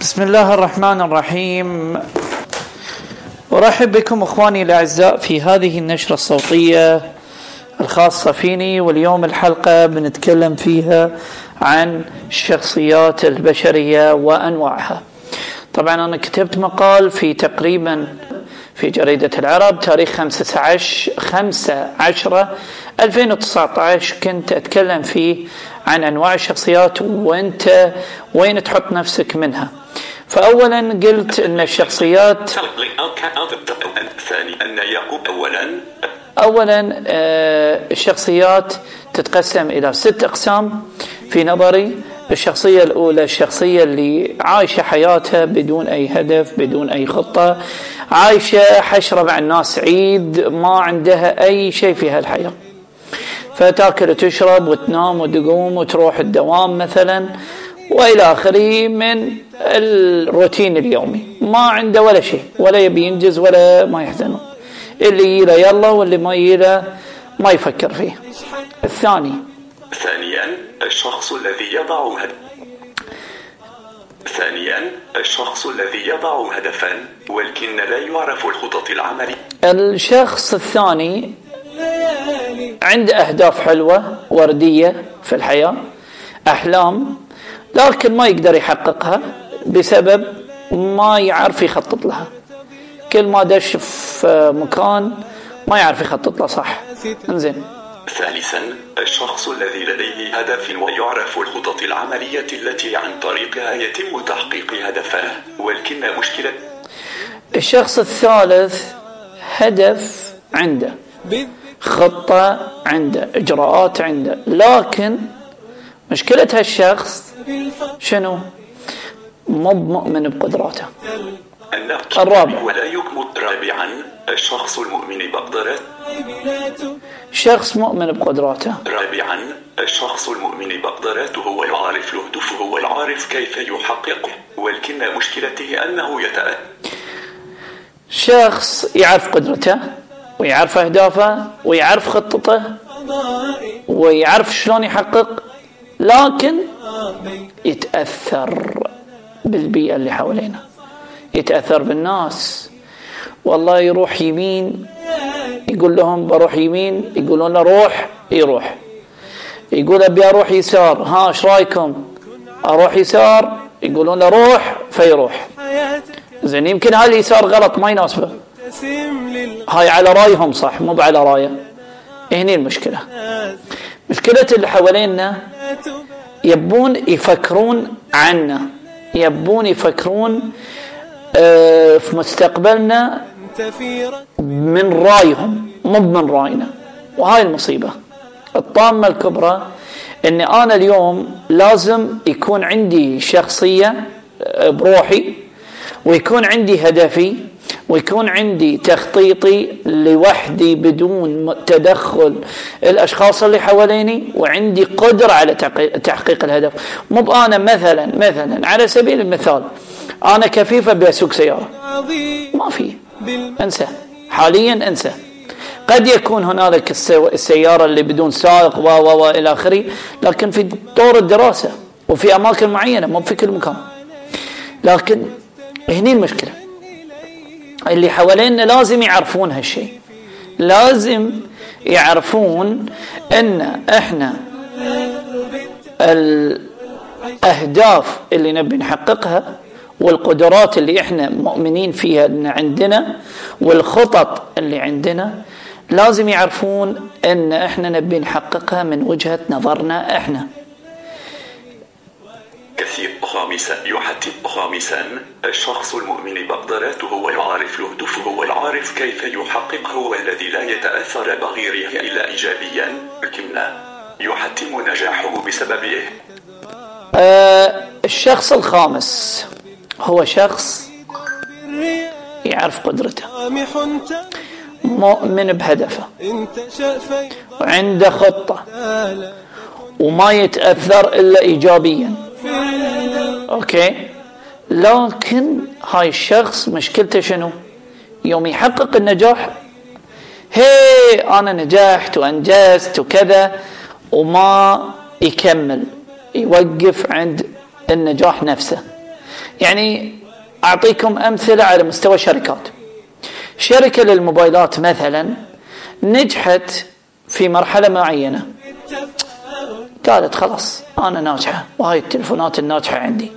بسم الله الرحمن الرحيم. أرحب بكم أخواني الأعزاء في هذه النشرة الصوتية الخاصة فيني واليوم الحلقة بنتكلم فيها عن الشخصيات البشرية وأنواعها. طبعا أنا كتبت مقال في تقريبا في جريدة العرب تاريخ 15 15 2019 كنت أتكلم فيه عن أنواع الشخصيات وأنت وين تحط نفسك منها. فأولا قلت أن الشخصيات أولا أولا آه، الشخصيات تتقسم إلى ست أقسام. في نظري الشخصية الأولى الشخصية اللي عايشة حياتها بدون أي هدف بدون أي خطة عايشة حشرة مع الناس عيد ما عندها أي شيء في هالحياة. فتاكل وتشرب وتنام وتقوم وتروح الدوام مثلا وإلى آخره من الروتين اليومي. ما عنده ولا شيء ولا يبي ينجز ولا ما يحزنون اللي يلا يلا واللي ما يلا ما يفكر فيه. الثاني. ثانيا الشخص الذي يضع هدف ثانيا الشخص الذي يضع هدفا ولكن لا يعرف الخطط العملية. الشخص الثاني عنده أهداف حلوة وردية في الحياة أحلام لكن ما يقدر يحققها بسبب ما يعرف يخطط لها. كل ما دش في مكان ما يعرف يخطط له صح؟ انزين. ثالثا الشخص الذي لديه هدف ويعرف الخطط العملية التي عن طريقها يتم تحقيق هدفه ولكن مشكلة الشخص الثالث هدف عنده. خطة عنده إجراءات عنده لكن مشكلة هالشخص شنو؟ مو مؤمن بقدراته. الرابع. ولا يكمل رابعا الشخص المؤمن بقدرته شخص مؤمن بقدراته. رابعا الشخص المؤمن بقدراته هو العارف الهدف هو العارف كيف يحققه ولكن مشكلته أنه يتأتى شخص يعرف قدرته. ويعرف أهدافه ويعرف خطته ويعرف شلون يحقق لكن يتأثر بالبيئة اللي حوالينا. يتأثر بالناس. والله يروح يمين يقول لهم بروح يمين يقولون له روح يروح. يقول أبي أروح يسار ها إيش رأيكم؟ أروح يسار يقولون له روح فيروح. زين يمكن هاي اليسار غلط ما يناسبه. هاي على رأيهم صح مو على رأيه. هني المشكلة. مشكلة اللي حوالينا يبون يفكرون عنا يبون يفكرون آه، في مستقبلنا من رأيهم مو من رأينا. وهاي المصيبة. الطامة الكبرى اني أنا اليوم لازم يكون عندي شخصية آه، بروحي ويكون عندي هدفي ويكون عندي تخطيطي لوحدي بدون تدخل الأشخاص اللي حواليني وعندي قدرة على تحقيق الهدف. مو أنا مثلا مثلا على سبيل المثال أنا كفيفة بسوق سيارة. ما في. أنسى. حاليا أنسى. قد يكون هنالك السيارة اللي بدون سائق و و إلى آخره لكن في دور الدراسة وفي أماكن معينة مو في كل مكان. لكن هني المشكلة. اللي حوالينا لازم يعرفون هالشيء. لازم يعرفون إن إحنا الأهداف اللي نبي نحققها والقدرات اللي إحنا مؤمنين فيها إن عندنا والخطط اللي عندنا لازم يعرفون إن إحنا نبي نحققها من وجهة نظرنا إحنا. خامسا يحتم خامسا الشخص المؤمن بقدراته هو يعرف الهدف هو العارف كيف يحقق هو الذي لا يتأثر بغيره إلا إيجابيا. لكن يحتم نجاحه بسببه. أه الشخص الخامس هو شخص يعرف قدرته. مؤمن بهدفه. وعنده خطة. وما يتأثر إلا إيجابيا. أوكي. لكن هاي الشخص مشكلته شنو؟ يوم يحقق النجاح. هي أنا نجحت وأنجزت وكذا وما يكمل يوقف عند النجاح نفسه. يعني أعطيكم أمثلة على مستوى شركات. شركة للموبايلات مثلا نجحت في مرحلة معينة. قالت خلاص أنا ناجحة وهاي التلفونات الناجحة عندي.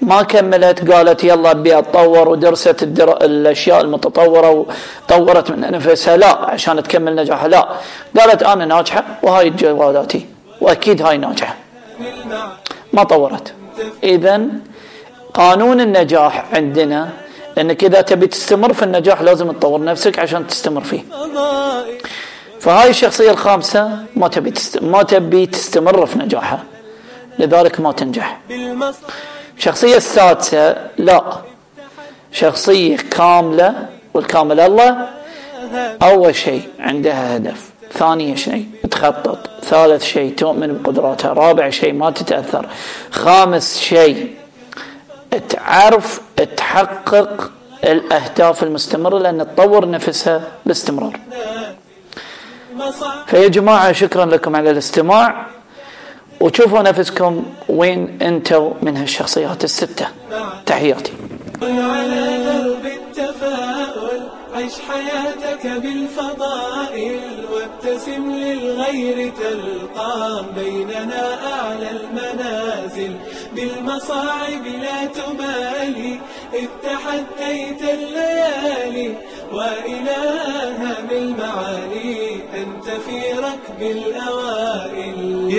ما كملت قالت يلا أبي أتطور ودرست الدر... الأشياء المتطورة وطورت من نفسها. لا عشان تكمل نجاحها لا. قالت أنا ناجحة وهاي جوالاتي وأكيد هاي ناجحة. ما طورت. اذا قانون النجاح عندنا إنك إذا تبي تستمر في النجاح لازم تطور نفسك عشان تستمر فيه. فهاي الشخصية الخامسة ما تبي. ما تبي تستمر في نجاحها. لذلك ما تنجح. الشخصية السادسة لا. شخصية كاملة والكامل الله. أول شيء عندها هدف. ثاني شيء تخطط. ثالث شيء تؤمن بقدراتها. رابع شيء ما تتأثر. خامس شيء تعرف تحقق الأهداف المستمرة لأن تطور نفسها باستمرار. فيا جماعة شكرا لكم على الاستماع. وشوفوا نفسكم وين أنتم من هالشخصيات الستة. تحياتي. على درب التفاؤل عيش حياتك بالفضائل وابتسم للغير تلقى بيننا أعلى المنازل. بالمصاعب لا تبالي إذ تحديت الليالي وإلها بالمعالي أنت في ركب الأوائل.